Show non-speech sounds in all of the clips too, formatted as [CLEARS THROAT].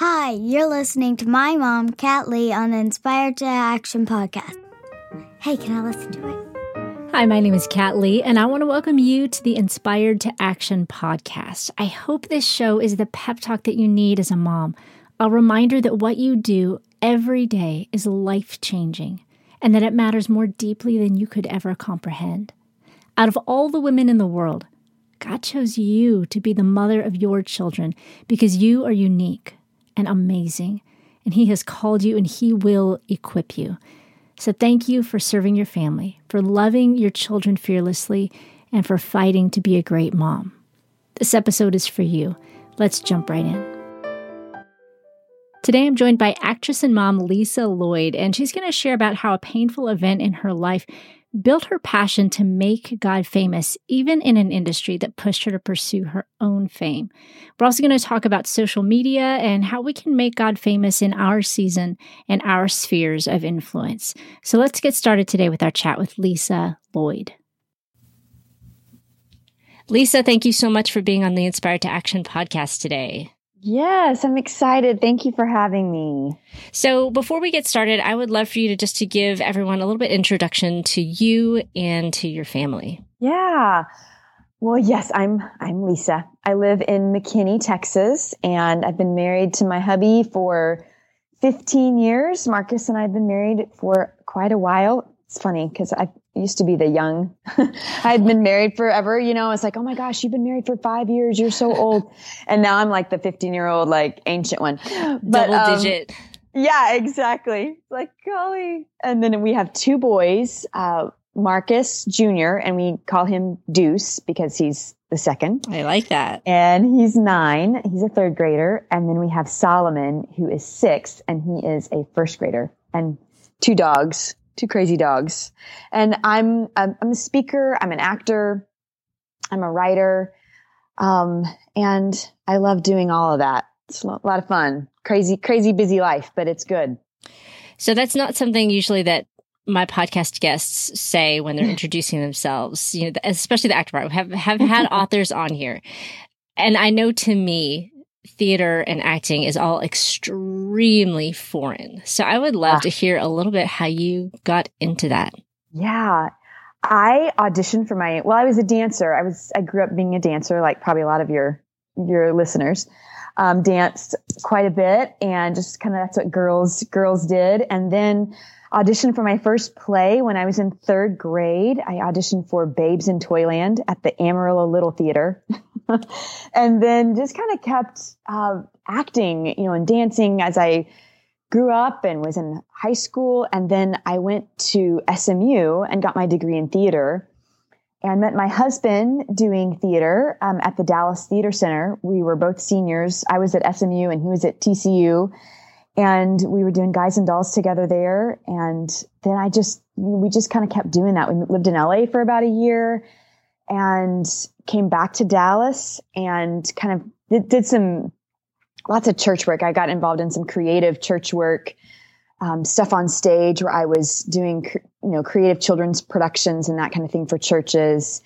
Hi, you're listening to my mom, Kat Lee, on the Inspired to Action podcast. Hey, can I listen to it? Hi, my name is Kat Lee, and I want to welcome you to the Inspired to Action podcast. I hope this show is the pep talk that you need as a mom, a reminder that what you do every day is life changing and that it matters more deeply than you could ever comprehend. Out of all the women in the world, God chose you to be the mother of your children because you are unique and amazing, and He has called you and He will equip you. So thank you for serving your family, for loving your children fearlessly, and for fighting to be a great mom. This episode is for you. Let's jump right in. Today, I'm joined by actress and mom Lisa Lloyd, and she's going to share about how a painful event in her life built her passion to make God famous, even in an industry that pushed her to pursue her own fame. We're also going to talk about social media and how we can make God famous in our season and our spheres of influence. So let's get started today with our chat with Lisa Lloyd. Lisa, thank you so much for being on the Inspired to Action podcast today. Yes, I'm excited. Thank you for having me. So, before we get started, I would love for you to just to give everyone a little bit introduction to you and to your family. Yeah. Well, yes, I'm I'm Lisa. I live in McKinney, Texas, and I've been married to my hubby for 15 years. Marcus and I've been married for quite a while. It's funny because I used to be the young. [LAUGHS] I had been married forever, you know. It's like, oh my gosh, you've been married for five years. You're so old. [LAUGHS] And now I'm like the 15 year old, like ancient one. But, Double um, digit. Yeah, exactly. Like, golly. And then we have two boys, uh, Marcus Jr., and we call him Deuce because he's the second. I like that. And he's nine. He's a third grader. And then we have Solomon, who is six, and he is a first grader. And two dogs two crazy dogs. And I'm, I'm, I'm a speaker. I'm an actor. I'm a writer. Um, and I love doing all of that. It's a lot of fun. Crazy, crazy busy life, but it's good. So that's not something usually that my podcast guests say when they're introducing themselves, you know, especially the actor part. We have have had [LAUGHS] authors on here. And I know to me, theater and acting is all extremely foreign. So I would love to hear a little bit how you got into that. Yeah. I auditioned for my well, I was a dancer. I was I grew up being a dancer, like probably a lot of your your listeners. Um, danced quite a bit and just kind of that's what girls girls did. And then auditioned for my first play when I was in third grade. I auditioned for Babes in Toyland at the Amarillo Little Theater. [LAUGHS] [LAUGHS] and then just kind of kept uh, acting, you know, and dancing as I grew up and was in high school. And then I went to SMU and got my degree in theater and met my husband doing theater um, at the Dallas Theater Center. We were both seniors. I was at SMU and he was at TCU. And we were doing Guys and Dolls together there. And then I just, we just kind of kept doing that. We lived in LA for about a year and came back to Dallas and kind of did, did some lots of church work. I got involved in some creative church work, um, stuff on stage where I was doing, you know, creative children's productions and that kind of thing for churches.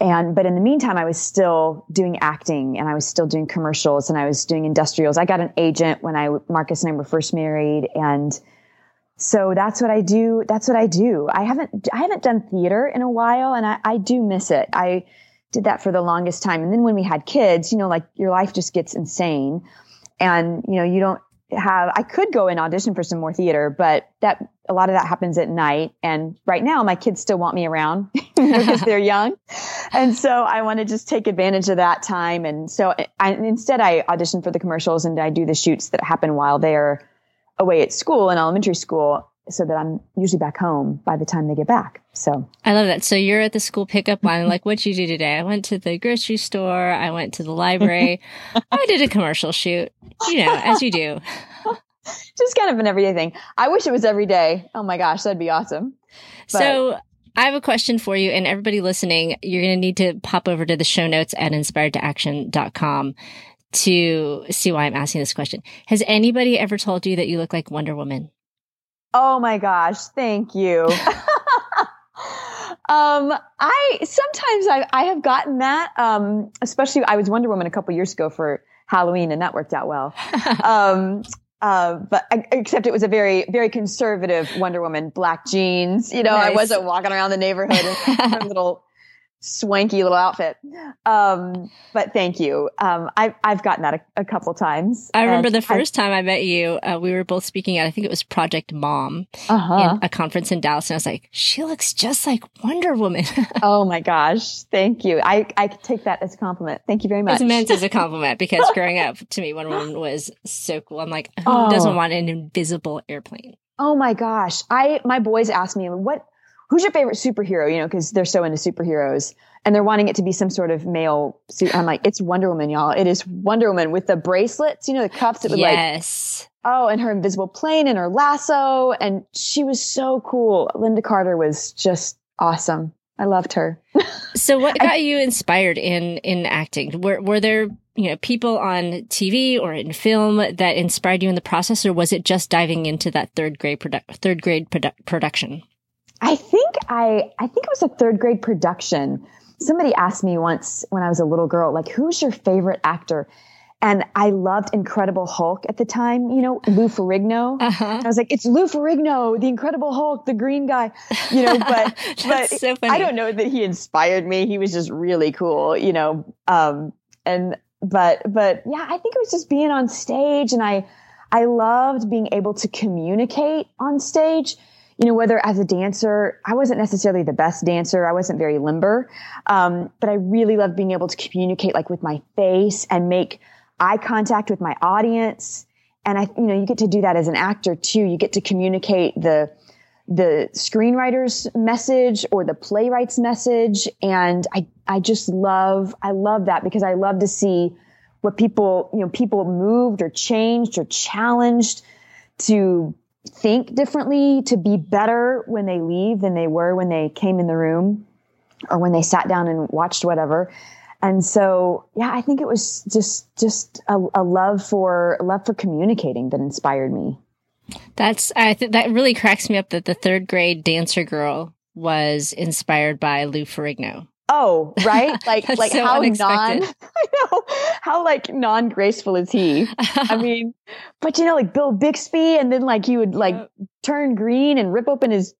And, but in the meantime, I was still doing acting and I was still doing commercials and I was doing industrials. I got an agent when I, Marcus and I were first married and, so that's what I do. That's what I do. I haven't, I haven't done theater in a while and I, I do miss it. I did that for the longest time. And then when we had kids, you know, like your life just gets insane and, you know, you don't have, I could go and audition for some more theater, but that, a lot of that happens at night. And right now my kids still want me around [LAUGHS] because they're [LAUGHS] young. And so I want to just take advantage of that time. And so I, instead I audition for the commercials and I do the shoots that happen while they're, away at school in elementary school so that I'm usually back home by the time they get back. So I love that. So you're at the school pickup line. Like, what'd you do today? I went to the grocery store. I went to the library. I did a commercial shoot, you know, as you do. [LAUGHS] Just kind of an everyday thing. I wish it was every day. Oh my gosh, that'd be awesome. But- so I have a question for you and everybody listening. You're going to need to pop over to the show notes at inspiredtoaction.com to see why I'm asking this question. Has anybody ever told you that you look like Wonder Woman? Oh my gosh, thank you. [LAUGHS] um, I sometimes I, I have gotten that. Um, especially I was Wonder Woman a couple years ago for Halloween, and that worked out well. [LAUGHS] um, uh, but except it was a very, very conservative Wonder Woman, black jeans. You know, nice. I wasn't walking around the neighborhood in [LAUGHS] little swanky little outfit. Um, but thank you. Um, I've, I've gotten that a, a couple times. I remember the first I, time I met you, uh, we were both speaking at, I think it was Project Mom uh-huh. in a conference in Dallas. And I was like, she looks just like Wonder Woman. [LAUGHS] oh my gosh. Thank you. I, I take that as a compliment. Thank you very much. It's meant as a compliment because [LAUGHS] growing up to me, Wonder Woman was so cool. I'm like, who oh. doesn't want an invisible airplane? Oh my gosh. I, my boys asked me, what, who's your favorite superhero? You know, because they're so into superheroes and they're wanting it to be some sort of male suit. I'm like, it's Wonder Woman, y'all. It is Wonder Woman with the bracelets, you know, the cuffs that would yes. like, oh, and her invisible plane and her lasso. And she was so cool. Lynda Carter was just awesome. I loved her. [LAUGHS] so what got you inspired in, in acting? Were, were there, you know, people on TV or in film that inspired you in the process, or was it just diving into that third grade, produ- third grade produ- production? I think I, I think it was a third grade production. Somebody asked me once when I was a little girl, like, who's your favorite actor? And I loved Incredible Hulk at the time, you know, Lou Ferrigno. Uh-huh. I was like, it's Lou Ferrigno, the Incredible Hulk, the green guy, you know, but, [LAUGHS] but so I don't know that he inspired me. He was just really cool, you know. Um, and, but, but yeah, I think it was just being on stage and I, I loved being able to communicate on stage you know, whether as a dancer, I wasn't necessarily the best dancer. I wasn't very limber. Um, but I really loved being able to communicate like with my face and make eye contact with my audience. And I, you know, you get to do that as an actor too. You get to communicate the, the screenwriter's message or the playwright's message. And I, I just love, I love that because I love to see what people, you know, people moved or changed or challenged to think differently, to be better when they leave than they were when they came in the room or when they sat down and watched whatever. And so, yeah, I think it was just just a, a love for love for communicating that inspired me. That's I think that really cracks me up that the third grade dancer girl was inspired by Lou Ferrigno. Oh, right. [LAUGHS] Like, like so how unexpected. non, [LAUGHS] I know, how like non graceful is he? I [LAUGHS] mean, but you know, like Bill Bixby and then like he would like turn green and rip open his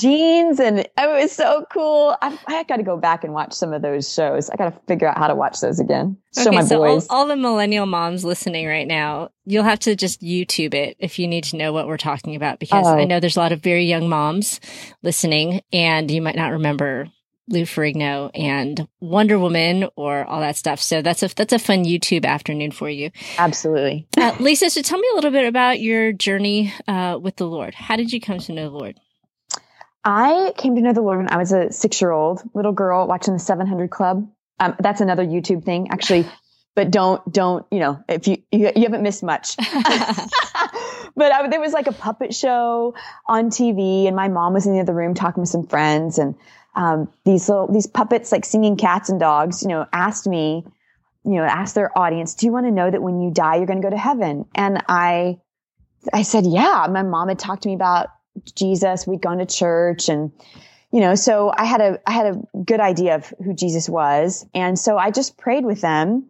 jeans. And it was so cool. I, I got to go back and watch some of those shows. I got to figure out how to watch those again. Show okay, my so boys. All, all the millennial moms listening right now, you'll have to just YouTube it if you need to know what we're talking about, because oh. I know there's a lot of very young moms listening and you might not remember Lou Ferrigno and Wonder Woman or all that stuff. So that's a that's a fun YouTube afternoon for you. Absolutely, uh, Lisa. So tell me a little bit about your journey uh, with the Lord. How did you come to know the Lord? I came to know the Lord when I was a six year old little girl watching the 700 Club. Um, that's another YouTube thing, actually. But don't don't you know if you you, you haven't missed much. [LAUGHS] [LAUGHS] but I, there was like a puppet show on TV, and my mom was in the other room talking with some friends, and um, these little these puppets like singing cats and dogs you know asked me you know asked their audience do you want to know that when you die you're going to go to heaven? And i i said yeah. My mom had talked to me about jesus. We'd gone to church and you know so i had a i had a good idea of who jesus was. And so i just prayed with them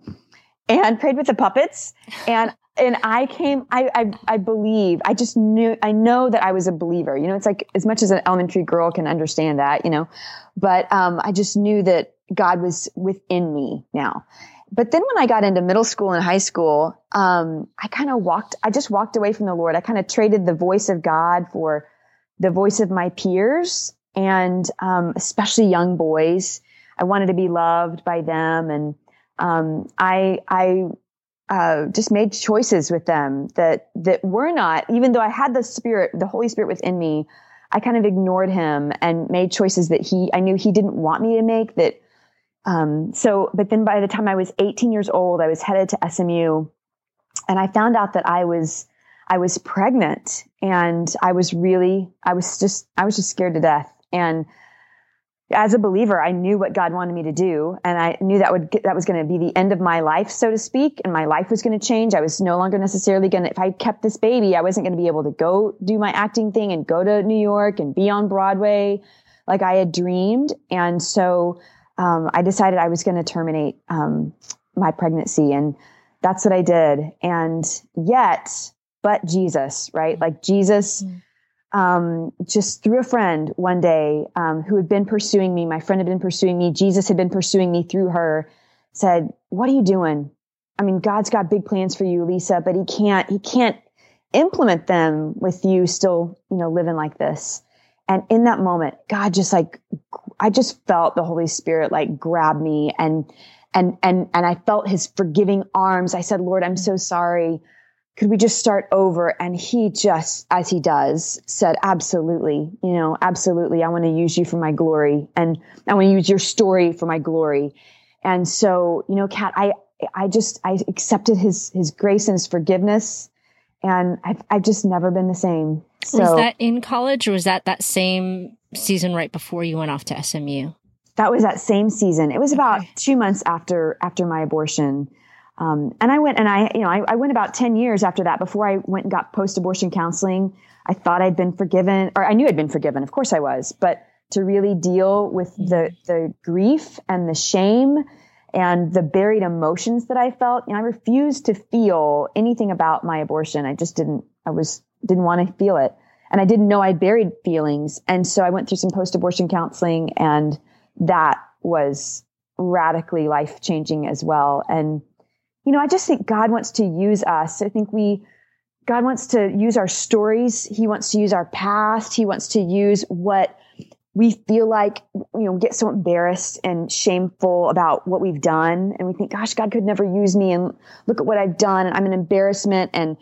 and prayed with the puppets. And and I came, I, I, I believe, I just knew, I know that I was a believer. You know, it's like as much as an elementary girl can understand that, you know, but, um, I just knew that God was within me now. But then when I got into middle school and high school, um, I kind of walked, I just walked away from the Lord. I kind of traded the voice of God for the voice of my peers and, um, especially young boys. I wanted to be loved by them. And, um, I, I uh, just made choices with them that that were not even though I had the spirit the Holy Spirit within me I kind of ignored him and made choices that he I knew he didn't want me to make that um, so but then by the time I was 18 years old I was headed to SMU and I found out that I was I was pregnant and I was really I was just I was just scared to death. And as a believer, I knew what God wanted me to do, and I knew that would that was going to be the end of my life, so to speak, and my life was going to change. I was no longer necessarily going to. If I kept this baby, I wasn't going to be able to go do my acting thing and go to New York and be on Broadway like I had dreamed. And so um, I decided I was going to terminate um, my pregnancy, and that's what I did. And yet, but Jesus, right? Like Jesus, mm. Um, just through a friend one day, um, who had been pursuing me. My friend had been pursuing me. Jesus had been pursuing me through her said, what are you doing? I mean, God's got big plans for you, Lisa, but he can't, he can't implement them with you still, you know, living like this. And in that moment, God just like, I just felt the Holy Spirit like grab me and, and, and, and I felt his forgiving arms. I said, Lord, I'm so sorry. Could we just start over? And he just, as he does, said, absolutely, you know, absolutely. I want to use you for my glory and I want to use your story for my glory. And so, you know, Kat, I, I just, I accepted his, his grace and his forgiveness and I've, I've just never been the same. So, was that in college or was that that same season right before you went off to SMU? That was that same season. It was about two months after after my abortion. Um, and I went and I, you know, I, I, went about 10 years after that before I went and got post abortion counseling. I thought I'd been forgiven, or I knew I'd been forgiven. Of course I was, but to really deal with the, mm-hmm. the grief and the shame and the buried emotions that I felt. You know, I refused to feel anything about my abortion. I just didn't, I was, didn't want to feel it. And I didn't know I buried feelings. And so I went through some post abortion counseling and that was radically life changing as well. And, you know, I just think God wants to use us. I think we, God wants to use our stories. He wants to use our past. He wants to use what we feel like, you know, get so embarrassed and shameful about what we've done. And we think, gosh, God could never use me. And look at what I've done. And I'm an embarrassment. And,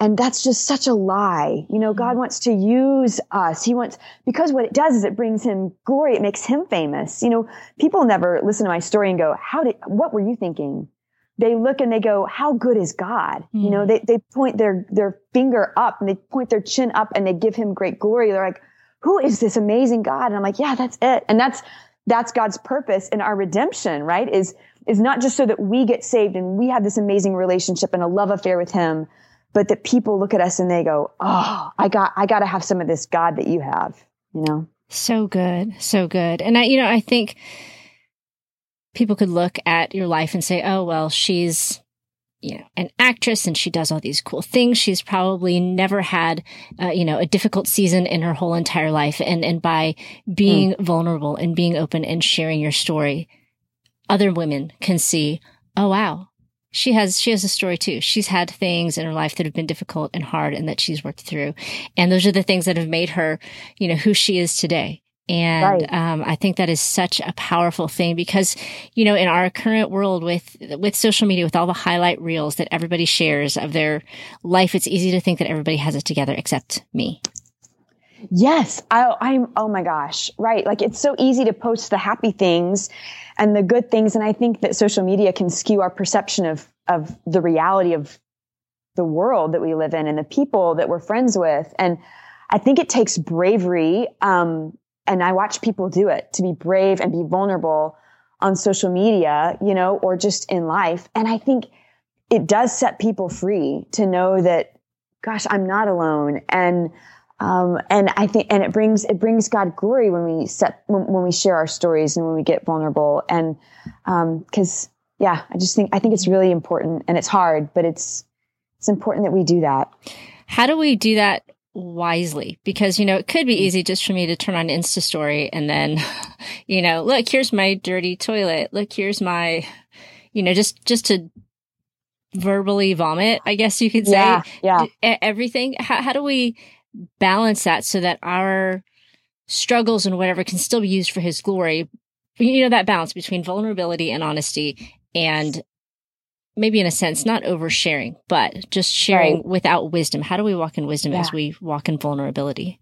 and that's just such a lie. You know, God mm-hmm. wants to use us. He wants, because what it does is it brings him glory. It makes him famous. You know, people never listen to my story and go, how did, what were you thinking? They look and they go, how good is God? Mm. You know, mm. they, they point their, their finger up and they point their chin up and they give him great glory. They're like, who is this amazing God? And I'm like, yeah, that's it. And that's, that's God's purpose in our redemption, right? Is, is not just so that we get saved and we have this amazing relationship and a love affair with him, but that people look at us and they go, Oh, I got, I got to have some of this God that you have, you know? So good. So good. And I, you know, I think people could look at your life and say, Oh, well, she's, you know, an actress and she does all these cool things. She's probably never had, uh, you know, a difficult season in her whole entire life. And, and by being mm. vulnerable and being open and sharing your story, other women can see, oh, wow, she has, she has a story too. She's had things in her life that have been difficult and hard and that she's worked through. And those are the things that have made her, you know, who she is today. And right. um, I think that is such a powerful thing because, you know, in our current world with with social media, with all the highlight reels that everybody shares of their life, it's easy to think that everybody has it together except me. Yes, I, I'm. Oh my gosh, right? Like it's so easy to post the happy things and the good things, and I think that social media can skew our perception of of the reality of the world that we live in and the people that we're friends with, and I think it takes bravery. Um, and I watch people do it to be brave and be vulnerable on social media, you know, or just in life. And I think it does set people free to know that, gosh, I'm not alone. And, um, and I think, and it brings, it brings God glory when we set, when, when we share our stories and when we get vulnerable. And, um, cause yeah, I just think, I think it's really important and it's hard, but it's, it's important that we do that. How do we do that wisely because you know it could be mm. easy just for me to turn on insta story and then [LAUGHS] you know look here's my dirty toilet. Look here's my you know just just to verbally vomit i guess you could say. Yeah, yeah. everything. How, how do we balance that so that our struggles and whatever can still be used for his glory? You know that balance between vulnerability and honesty and maybe in a sense not oversharing but just sharing right. without wisdom how do we walk in wisdom yeah. as we walk in vulnerability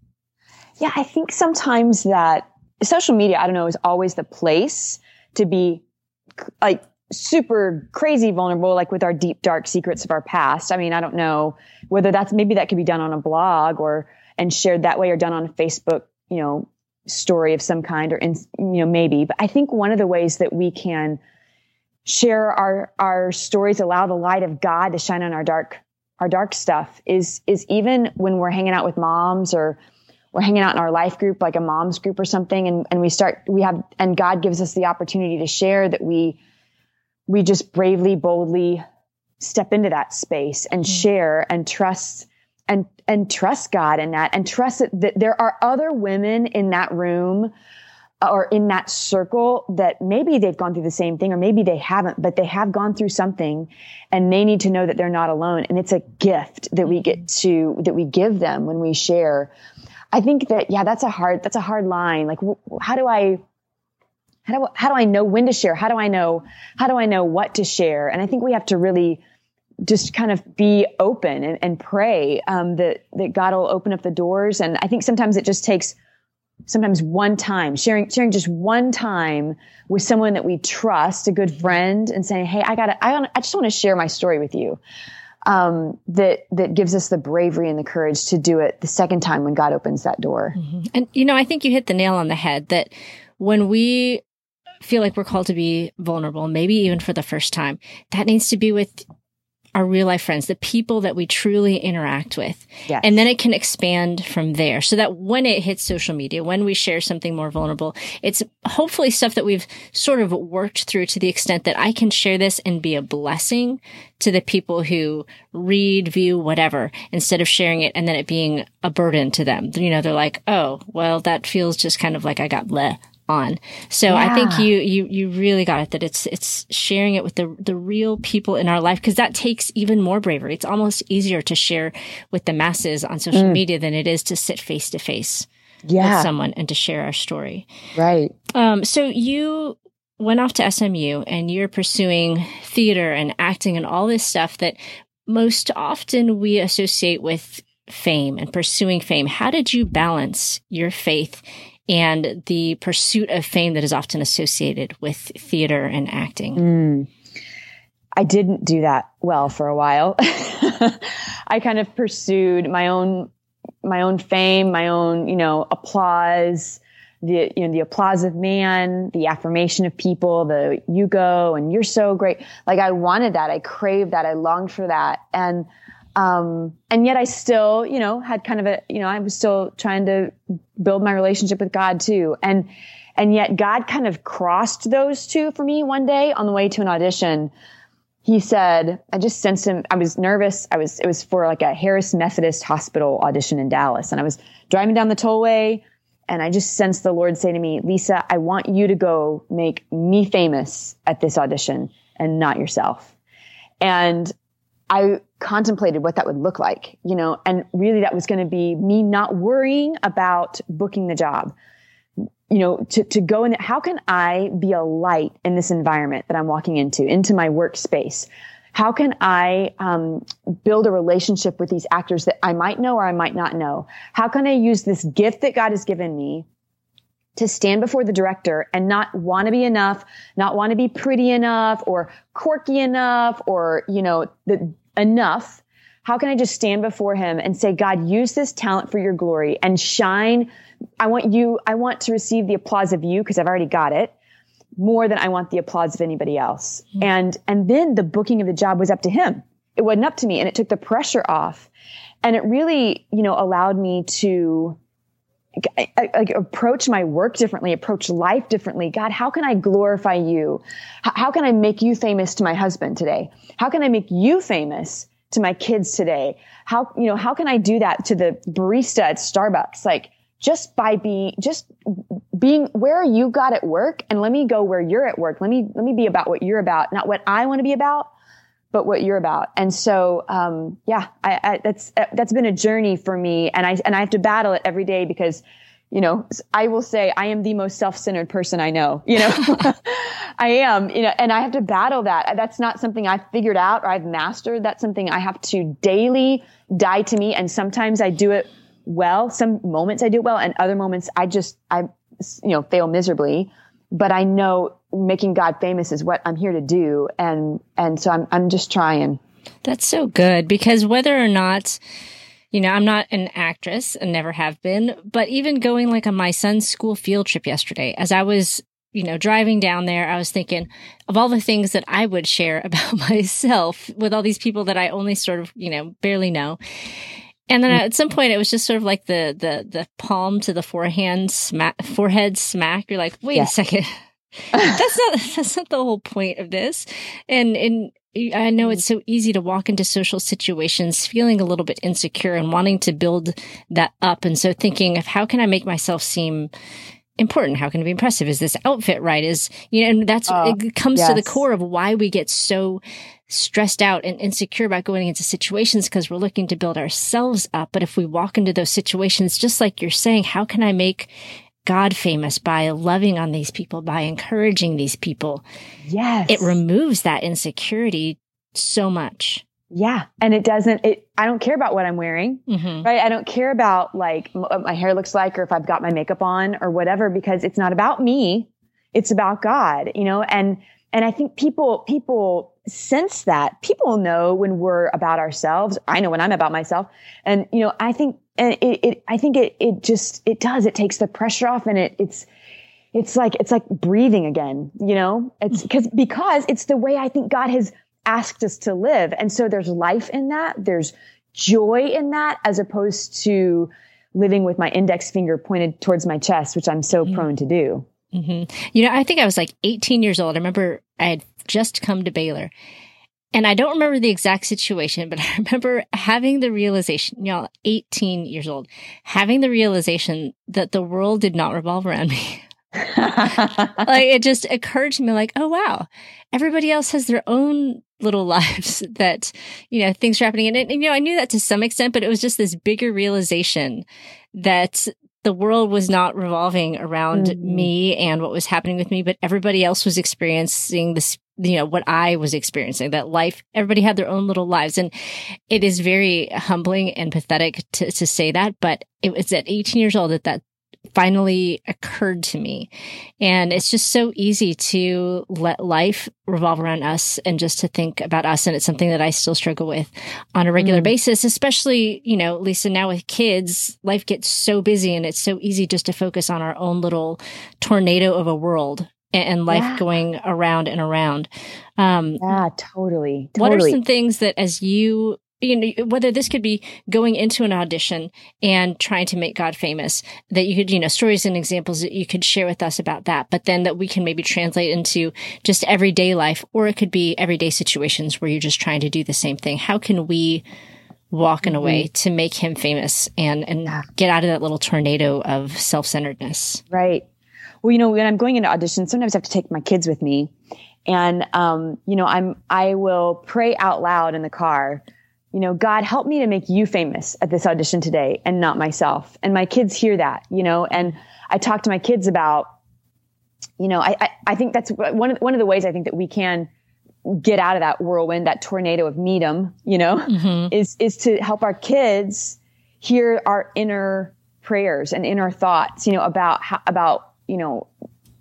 yeah i think sometimes that social media i don't know is always the place to be like super crazy vulnerable like with our deep dark secrets of our past i mean i don't know whether that's maybe that could be done on a blog or and shared that way or done on a facebook you know story of some kind or in you know maybe but i think one of the ways that we can share our our stories allow the light of god to shine on our dark our dark stuff is is even when we're hanging out with moms or we're hanging out in our life group like a moms group or something and, and we start we have and god gives us the opportunity to share that we we just bravely boldly step into that space and mm-hmm. share and trust and and trust God in that and trust that, that there are other women in that room or in that circle that maybe they've gone through the same thing or maybe they haven't, but they have gone through something and they need to know that they're not alone. And it's a gift that we get to, that we give them when we share. I think that, yeah, that's a hard, that's a hard line. Like, how do I, how do, how do I know when to share? How do I know, how do I know what to share? And I think we have to really, just kind of be open and, and pray um, that that God will open up the doors. And I think sometimes it just takes sometimes one time sharing sharing just one time with someone that we trust, a good friend, and saying, "Hey, I got I I just want to share my story with you." Um, that that gives us the bravery and the courage to do it the second time when God opens that door. Mm-hmm. And you know, I think you hit the nail on the head that when we feel like we're called to be vulnerable, maybe even for the first time, that needs to be with our real life friends, the people that we truly interact with. Yes. And then it can expand from there so that when it hits social media, when we share something more vulnerable, it's hopefully stuff that we've sort of worked through to the extent that I can share this and be a blessing to the people who read, view, whatever, instead of sharing it and then it being a burden to them. You know, they're like, oh, well, that feels just kind of like I got bleh on. So yeah. I think you you you really got it that it's it's sharing it with the the real people in our life because that takes even more bravery. It's almost easier to share with the masses on social mm. media than it is to sit face to face with someone and to share our story. Right. Um so you went off to SMU and you're pursuing theater and acting and all this stuff that most often we associate with fame and pursuing fame. How did you balance your faith and the pursuit of fame that is often associated with theater and acting. Mm. I didn't do that well for a while. [LAUGHS] I kind of pursued my own my own fame, my own, you know, applause, the you know the applause of man, the affirmation of people, the you go and you're so great. Like I wanted that, I craved that, I longed for that, and um, and yet I still, you know, had kind of a, you know, I was still trying to build my relationship with God too. And, and yet God kind of crossed those two for me one day on the way to an audition. He said, I just sensed him. I was nervous. I was, it was for like a Harris Methodist Hospital audition in Dallas. And I was driving down the tollway and I just sensed the Lord say to me, Lisa, I want you to go make me famous at this audition and not yourself. And I contemplated what that would look like, you know, and really that was going to be me not worrying about booking the job. You know, to, to go in, how can I be a light in this environment that I'm walking into, into my workspace? How can I um, build a relationship with these actors that I might know or I might not know? How can I use this gift that God has given me to stand before the director and not want to be enough, not want to be pretty enough or quirky enough or, you know, the, enough how can I just stand before him and say, God, use this talent for your glory and shine. I want you, I want to receive the applause of you because I've already got it more than I want the applause of anybody else. Mm-hmm. And, and then the booking of the job was up to him. It wasn't up to me and it took the pressure off. And it really, you know, allowed me to like approach my work differently, approach life differently. God, how can I glorify you? How can I make you famous to my husband today? How can I make you famous to my kids today? How, you know, how can I do that to the barista at Starbucks? Like just by being, just being where you got at work and let me go where you're at work. Let me, let me be about what you're about, not what I want to be about, but what you're about. And so, um, yeah, I, I, that's, that's been a journey for me. And I, and I have to battle it every day because you know, I will say I am the most self-centered person I know, you know, [LAUGHS] [LAUGHS] I am, you know, and I have to battle that. That's not something I've figured out or I've mastered. That's something I have to daily die to me. And sometimes I do it well. Some moments I do it well and other moments I just, I, you know, fail miserably. But I know making God famous is what I'm here to do. And, and so I'm, I'm just trying. That's so good because whether or not, you know, I'm not an actress and never have been, but even going like on my son's school field trip yesterday, as I was, you know, driving down there, I was thinking of all the things that I would share [LAUGHS] about myself with all these people that I only sort of, you know, barely know. And then mm. at some point, it was just sort of like the the the palm to the forehand smack, forehead smack. You're like, wait yeah. a second, [LAUGHS] that's not that's not the whole point of this. And and I know it's mm. so easy to walk into social situations feeling a little bit insecure and wanting to build that up. And so thinking of how can I make myself seem important? How can it be impressive? Is this outfit right? Is, you know, and that's, uh, it comes yes. to the core of why we get so stressed out and insecure about going into situations because we're looking to build ourselves up. But if we walk into those situations, just like you're saying, how can I make God famous by loving on these people, by encouraging these people? Yes. It removes that insecurity so much. Yeah. And it doesn't, it, I don't care about what I'm wearing, mm-hmm. right? I don't care about like what my hair looks like or if I've got my makeup on or whatever, because it's not about me. It's about God, you know, and, and I think people, people sense that people know when we're about ourselves. I know when I'm about myself. And, you know, I think, and it, it I think it, it just, it does, it takes the pressure off and it, it's, it's like, it's like breathing again, you know, it's because, because it's the way I think God has asked us to live. And so there's life in that. There's joy in that as opposed to living with my index finger pointed towards my chest, which I'm so mm-hmm. prone to do. Mm-hmm. You know, I think I was like 18 years old. I remember I had just come to Baylor. And I don't remember the exact situation, but [LAUGHS] I remember having the realization, y'all, 18 years old, having the realization that the world did not revolve around me. [LAUGHS] [LAUGHS] like it just occurred to me like, oh wow, everybody else has their own little [LAUGHS] lives that, you know, things are happening. And, and, you know, I knew that to some extent, but it was just this bigger realization that the world was not revolving around mm-hmm. me and what was happening with me, but everybody else was experiencing this, you know, what I was experiencing, that life, everybody had their own little lives. And it is very humbling and pathetic to, to say that, but it was at 18 years old that that finally occurred to me. And it's just so easy to let life revolve around us and just to think about us. And it's something that I still struggle with on a regular mm. basis, especially, you know, Lisa, now with kids, life gets so busy and it's so easy just to focus on our own little tornado of a world and life yeah. going around and around. Um, yeah, totally, totally. What are some things that as you you know, whether this could be going into an audition and trying to make God famous, that you could, you know, stories and examples that you could share with us about that, but then that we can maybe translate into just everyday life, or it could be everyday situations where you're just trying to do the same thing. How can we walk in a way mm-hmm. to make him famous and, and get out of that little tornado of self-centeredness? Right. Well, you know, when I'm going into auditions, sometimes I have to take my kids with me. And, um, you know, I'm, I will pray out loud in the car you know, God, help me to make you famous at this audition today and not myself. And my kids hear that, you know, and I talk to my kids about, you know, I, I, I think that's one of, one of the ways I think that we can get out of that whirlwind, that tornado of needham, you know, mm-hmm. is, is to help our kids hear our inner prayers and inner thoughts, you know, about how, about, you know,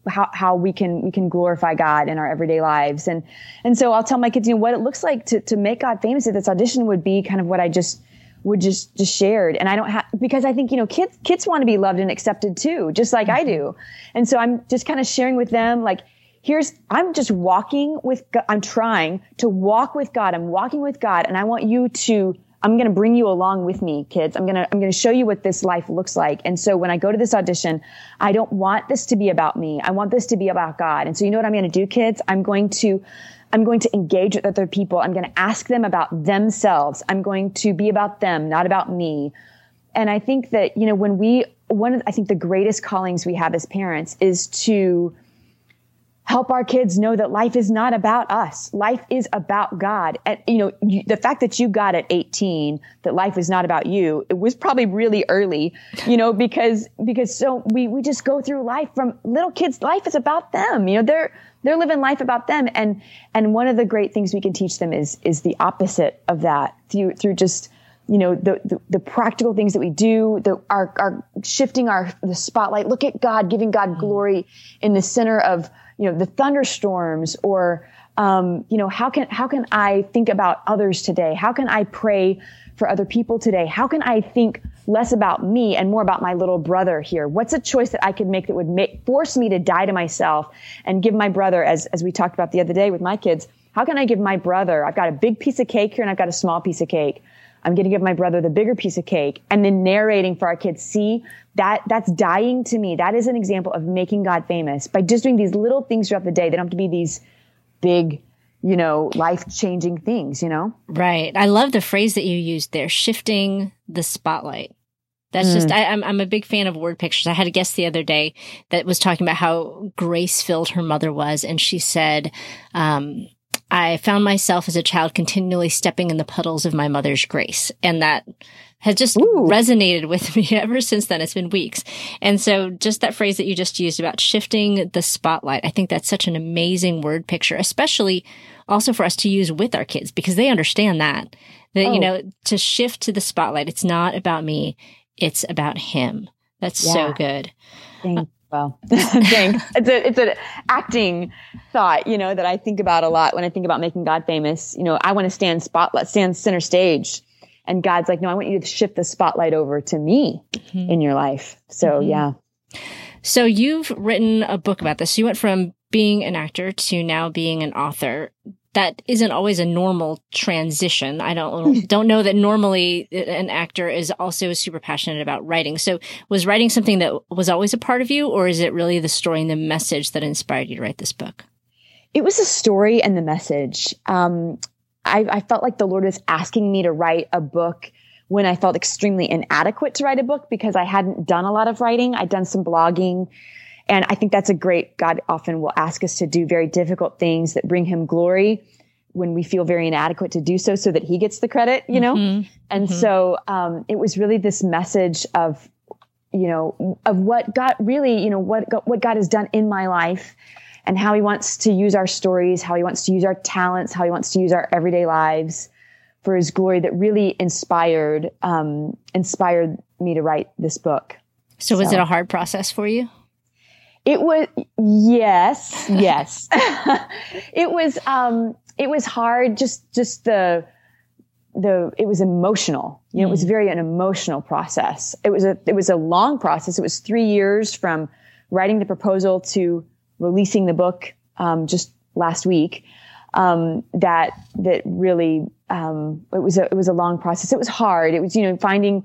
how, how we can we can glorify God in our everyday lives. And and so I'll tell my kids, you know, what it looks like to to make God famous at this audition would be kind of what I just would just just shared. And I don't have because I think, you know, kids kids want to be loved and accepted too, just like I mm-hmm. do. And so I'm just kind of sharing with them like here's I'm just walking with God. I'm trying to walk with God. I'm walking with God and I want you to I'm going to bring you along with me, kids. I'm going to, I'm going to show you what this life looks like. And so when I go to this audition, I don't want this to be about me. I want this to be about God. And so you know what I'm going to do, kids? I'm going to, I'm going to engage with other people. I'm going to ask them about themselves. I'm going to be about them, not about me. And I think that, you know, when we, one of, I think the greatest callings we have as parents is to, help our kids know that life is not about us. Life is about God. And, you know, you, the fact that you got at 18 that life is not about you, it was probably really early, you know, because, because so we, we just go through life from little kids. Life is about them. You know, they're, they're living life about them. And, and one of the great things we can teach them is, is the opposite of that through, through just, you know the, the, the practical things that we do the our, our shifting our the spotlight look at god giving god mm-hmm. glory in the center of you know the thunderstorms or um, you know how can how can i think about others today? How can i pray for other people today? How can i think less about me and more about my little brother here? What's a choice that i could make that would make force me to die to myself and give my brother as as we talked about the other day with my kids how can i give my brother i've got a big piece of cake here and i've got a small piece of cake I'm going to give my brother the bigger piece of cake and then narrating for our kids. See, that, that's dying to me. That is an example of making God famous by just doing these little things throughout the day. They don't have to be these big, you know, life changing things, you know? Right. I love the phrase that you used there, shifting the spotlight. That's mm. just, I, am I'm, I'm a big fan of word pictures. I had a guest the other day that was talking about how grace filled her mother was. And she said, um, I found myself as a child continually stepping in the puddles of my mother's grace. And that has just Ooh. resonated with [LAUGHS] me ever since then. It's been weeks. And so just that phrase that you just used about shifting the spotlight, I think that's such an amazing word picture, especially also for us to use with our kids because they understand that, that, oh. you know, to shift to the spotlight. It's not about me. It's about him. That's yeah. so good. Thank well, [LAUGHS] thanks. It's a it's an acting thought, you know, that I think about a lot when I think about making God famous. You know, I want to stand spotlight, stand center stage, and God's like, no, I want you to shift the spotlight over to me mm-hmm. in your life. So mm-hmm. yeah. So you've written a book about this. You went from being an actor to now being an author that isn't always a normal transition. I don't [LAUGHS] don't know that normally an actor is also super passionate about writing. So was writing something that was always a part of you or is it really the story and the message that inspired you to write this book? It was the story and the message. Um, I, I felt like the Lord was asking me to write a book when I felt extremely inadequate to write a book because I hadn't done a lot of writing. I'd done some blogging. And I think that's a great, God often will ask us to do very difficult things that bring him glory when we feel very inadequate to do so, so that he gets the credit, you know? Mm-hmm. And mm-hmm. so, um, it was really this message of, you know, of what God really, you know, what, what God has done in my life and how he wants to use our stories, how he wants to use our talents, how he wants to use our everyday lives for his glory that really inspired, um, inspired me to write this book. So was it a hard process for you? It was yes, yes. [LAUGHS] it was um it was hard just just the the it was emotional. You know, mm. it was mm. very an emotional process. It was a it was a long process. It was 3 years from writing the proposal to releasing the book um, just last week. Um, that that really um, it was a it was a long process. It was hard. It was you know finding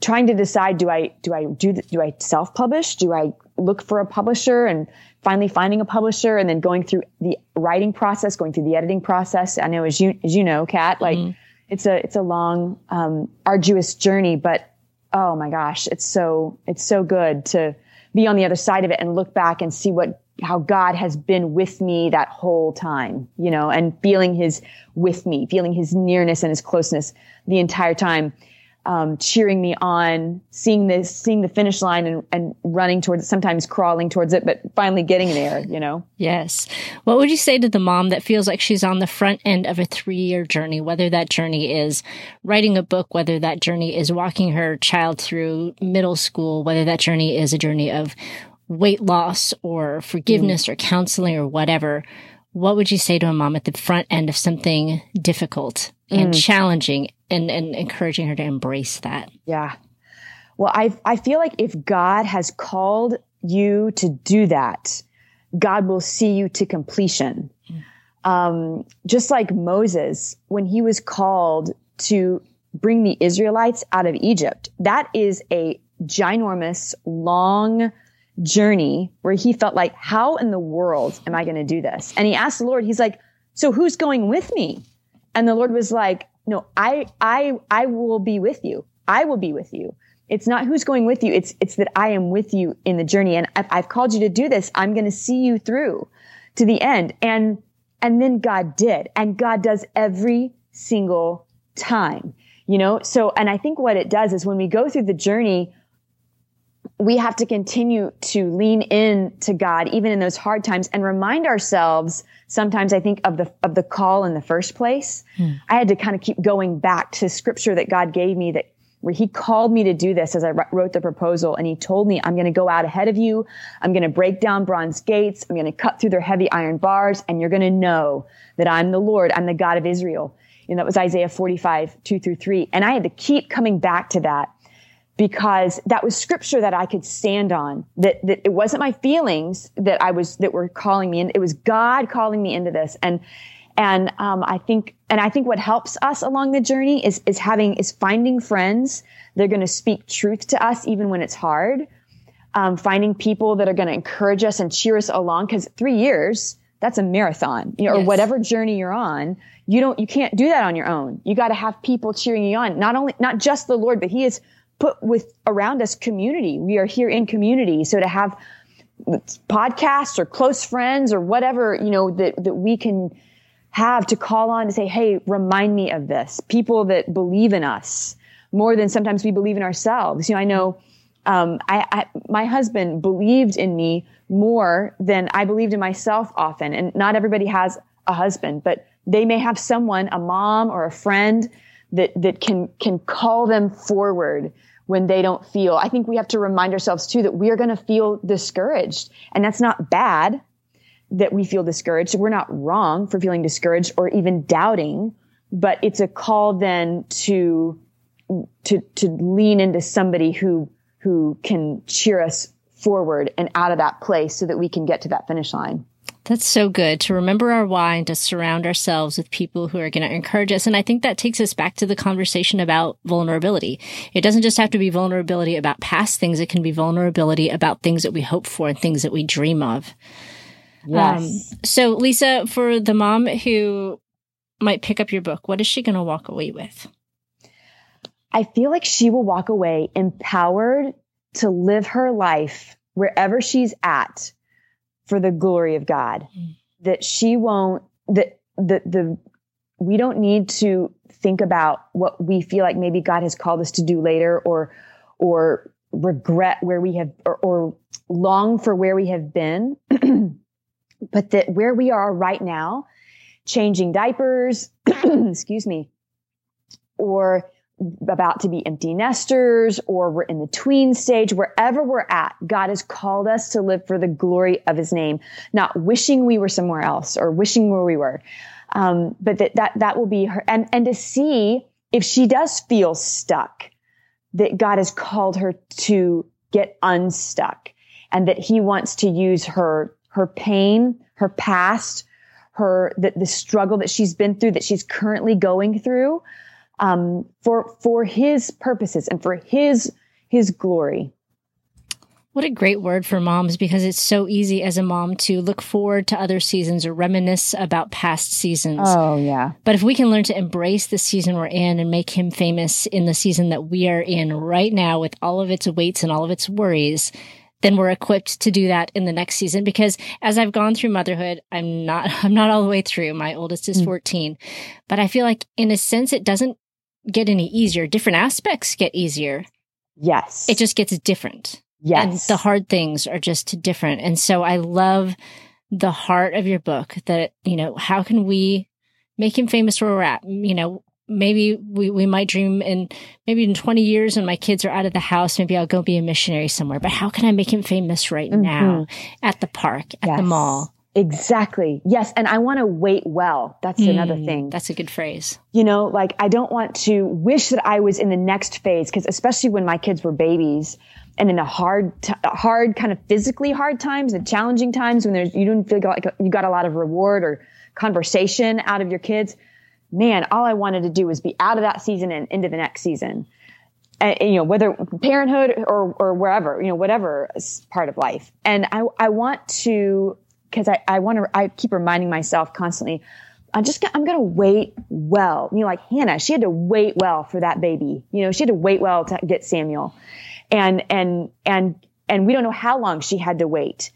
trying to decide do I do I do do I self publish? Do I look for a publisher and finally finding a publisher and then going through the writing process, going through the editing process. I know as you as you know, Kat, like mm-hmm. it's a it's a long, um, arduous journey, but oh my gosh, it's so it's so good to be on the other side of it and look back and see what how God has been with me that whole time, you know, and feeling his with me, feeling his nearness and his closeness the entire time um, cheering me on, seeing this, seeing the finish line and, and running towards it, sometimes crawling towards it, but finally getting there, you know? Yes. What would you say to the mom that feels like she's on the front end of a three year journey, whether that journey is writing a book, whether that journey is walking her child through middle school, whether that journey is a journey of weight loss or forgiveness mm. or counseling or whatever? What would you say to a mom at the front end of something difficult and mm. challenging and, and encouraging her to embrace that. Yeah. Well, I, I feel like if God has called you to do that, God will see you to completion. Mm. Um, just like Moses, when he was called to bring the Israelites out of Egypt, that is a ginormous, long journey where he felt like, how in the world am I going to do this? And he asked the Lord, he's like, so who's going with me? And the Lord was like, no, I, I, I will be with you. I will be with you. It's not who's going with you. It's, it's that I am with you in the journey. And I've, I've called you to do this. I'm going to see you through to the end. And, and then God did. And God does every single time, you know? So, and I think what it does is when we go through the journey, we have to continue to lean in to God, even in those hard times and remind ourselves sometimes I think of the, of the call in the first place. Hmm. I had to kind of keep going back to scripture that God gave me that where he called me to do this as I wrote the proposal and he told me, I'm going to go out ahead of you. I'm going to break down bronze gates. I'm going to cut through their heavy iron bars and you're going to know that I'm the Lord. I'm the God of Israel. And that was Isaiah 45, 2 through 3. And I had to keep coming back to that because that was scripture that I could stand on. That, that it wasn't my feelings that I was, that were calling me in. It was God calling me into this. And, and, um, I think, and I think what helps us along the journey is, is having, is finding friends. They're going to speak truth to us even when it's hard. Um, finding people that are going to encourage us and cheer us along. Cause three years, that's a marathon, you know, yes. or whatever journey you're on. You don't, you can't do that on your own. You got to have people cheering you on. Not only, not just the Lord, but He is put with around us community. We are here in community. So to have podcasts or close friends or whatever, you know, that, that we can have to call on to say, Hey, remind me of this. People that believe in us more than sometimes we believe in ourselves. You know, I know, um, I, I, my husband believed in me more than I believed in myself often. And not everybody has a husband, but they may have someone, a mom or a friend that, that can, can call them forward when they don't feel. I think we have to remind ourselves too that we are going to feel discouraged and that's not bad that we feel discouraged. We're not wrong for feeling discouraged or even doubting, but it's a call then to, to, to lean into somebody who, who can cheer us forward and out of that place so that we can get to that finish line. That's so good to remember our why and to surround ourselves with people who are going to encourage us. And I think that takes us back to the conversation about vulnerability. It doesn't just have to be vulnerability about past things. It can be vulnerability about things that we hope for and things that we dream of. Yes. Um, so Lisa, for the mom who might pick up your book, what is she going to walk away with? I feel like she will walk away empowered to live her life wherever she's at for the glory of God. Mm. That she won't, that the, the, we don't need to think about what we feel like maybe God has called us to do later or, or regret where we have, or, or long for where we have been. [CLEARS THROAT] but that where we are right now, changing diapers, [CLEARS THROAT] excuse me, or about to be empty nesters or we're in the tween stage, wherever we're at, God has called us to live for the glory of his name, not wishing we were somewhere else or wishing where we were. Um, but that, that, that will be her and, and to see if she does feel stuck, that God has called her to get unstuck and that he wants to use her, her pain, her past, her, the, the struggle that she's been through, that she's currently going through, um, for for His purposes and for His His glory. What a great word for moms because it's so easy as a mom to look forward to other seasons or reminisce about past seasons. Oh, yeah. But if we can learn to embrace the season we're in and make him famous in the season that we are in right now with all of its weights and all of its worries, then we're equipped to do that in the next season because as I've gone through motherhood, I'm not [LAUGHS] I'm not all the way through. My oldest is mm. 14. But I feel like in a sense it doesn't get any easier. Different aspects get easier. Yes. It just gets different. Yes. And the hard things are just different. And so I love the heart of your book that, you know, how can we make him famous where we're at? You know, maybe we, we might dream in maybe in 20 years when my kids are out of the house, maybe I'll go be a missionary somewhere. But how can I make him famous right mm-hmm. now at the park, at yes. the mall? Exactly. Yes. And I want to wait well. That's mm, another thing. That's a good phrase. You know, like I don't want to wish that I was in the next phase because especially when my kids were babies and in the hard, t- hard kind of physically hard times and challenging times when there's, you don't feel like you got a lot of reward or conversation out of your kids. Man, all I wanted to do was be out of that season and into the next season. And, you know, whether parenthood or, or wherever, you know, whatever part of life. And I, I want to because I, I want to, I keep reminding myself constantly, I'm just, I'm going to wait well. You know, like Hannah, she had to wait well for that baby. You know, she had to wait well to get Samuel. And, and, and, and we don't know how long she had to wait,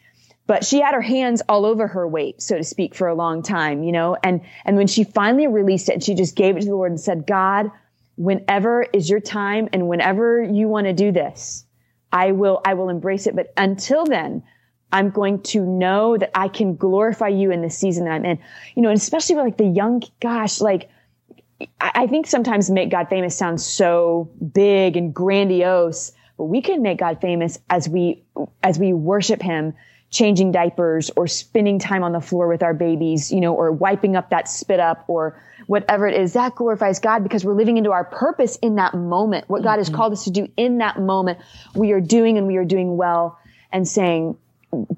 but she had her hands all over her weight, so to speak, for a long time, you know, and, and when she finally released it and she just gave it to the Lord and said, God, whenever is your time and whenever you want to do this, I will, I will embrace it. But until then, I'm going to know that I can glorify you in the season that I'm in. You know, and especially with like the young, gosh, like, I think sometimes make God famous sounds so big and grandiose, but we can make God famous as we, as we worship him, changing diapers or spending time on the floor with our babies, you know, or wiping up that spit up or whatever it is. That glorifies God because we're living into our purpose in that moment. What God mm-hmm. has called us to do in that moment, we are doing and we are doing well and saying,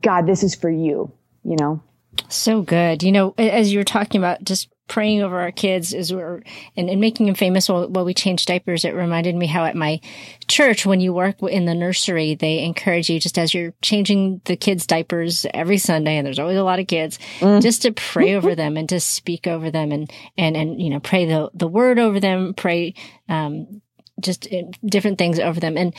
God, this is for you, you know? So good. You know, as you were talking about just praying over our kids as we're and, and making them famous while, while we change diapers, it reminded me how at my church, when you work in the nursery, they encourage you just as you're changing the kids' diapers every Sunday, and there's always a lot of kids, mm. just to pray [LAUGHS] over them and to speak over them and and and you know pray the the word over them, pray um, just uh, different things over them. And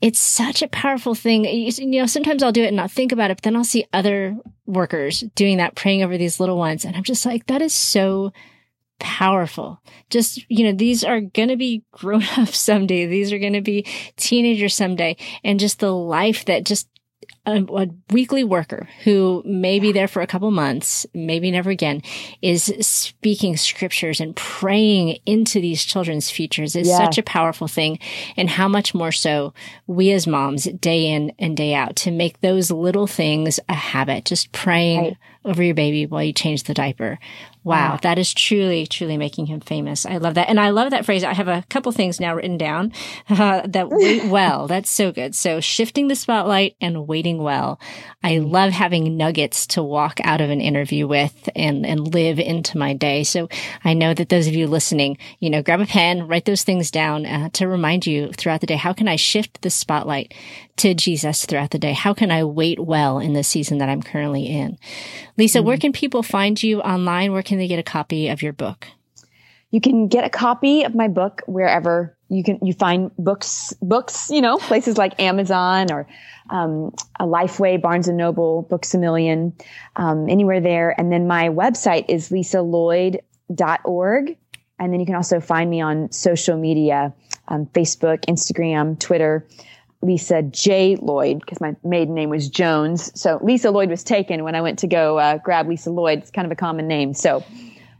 it's such a powerful thing. You know, sometimes I'll do it and not think about it, but then I'll see other workers doing that, praying over these little ones. And I'm just like, that is so powerful. Just, you know, these are going to be [LAUGHS] grown up someday. These are going to be teenagers someday. And just the life that just a, a, weekly worker who may be there for a couple months, maybe never again, is speaking scriptures and praying into these children's futures is yeah. such a powerful thing. And how much more so we as moms day in and day out to make those little things a habit, just praying right. over your baby while you change the diaper. Wow, that is truly, truly making him famous. I love that. And I love that phrase. I have a couple things now written down [LAUGHS] uh, that wait well. That's so good. So shifting the spotlight and waiting well. I mm. love having nuggets to walk out of an interview with and, and live into my day. So I know that those of you listening, you know, grab a pen, write those things down uh, to remind you throughout the day. How can I shift the spotlight to Jesus throughout the day? How can I wait well in the season that I'm currently in? Lisa, mm-hmm. where can people find you online? Where can they get a copy of your book? You can get a copy of my book wherever you can you find books books you know places like Amazon or um, a Lifeway, Barnes and Noble, Books a Million, um, anywhere there. And then my website is lisalloyd.org. And then you can also find me on social media, um, Facebook, Instagram, Twitter. Lisa J. Lloyd because my maiden name was Jones. So Lisa Lloyd was taken when I went to go uh, grab Lisa Lloyd. It's kind of a common name. So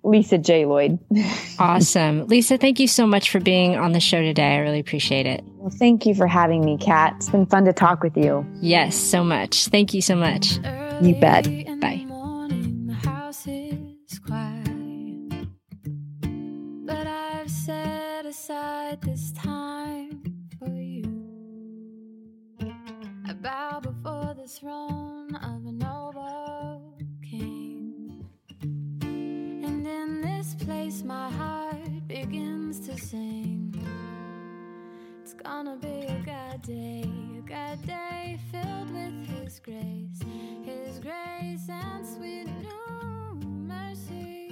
Lisa J. Lloyd. [LAUGHS] awesome. Lisa, thank you so much for being on the show today. I really appreciate it. Well, thank you for having me, Kat. It's been fun to talk with you. Yes, so much. Thank you so much. You bet. Bye. this time for you bow before the throne of a noble this place, my heart begins to sing. It's gonna be a good day, a good day filled with His grace, His grace and sweet new mercy.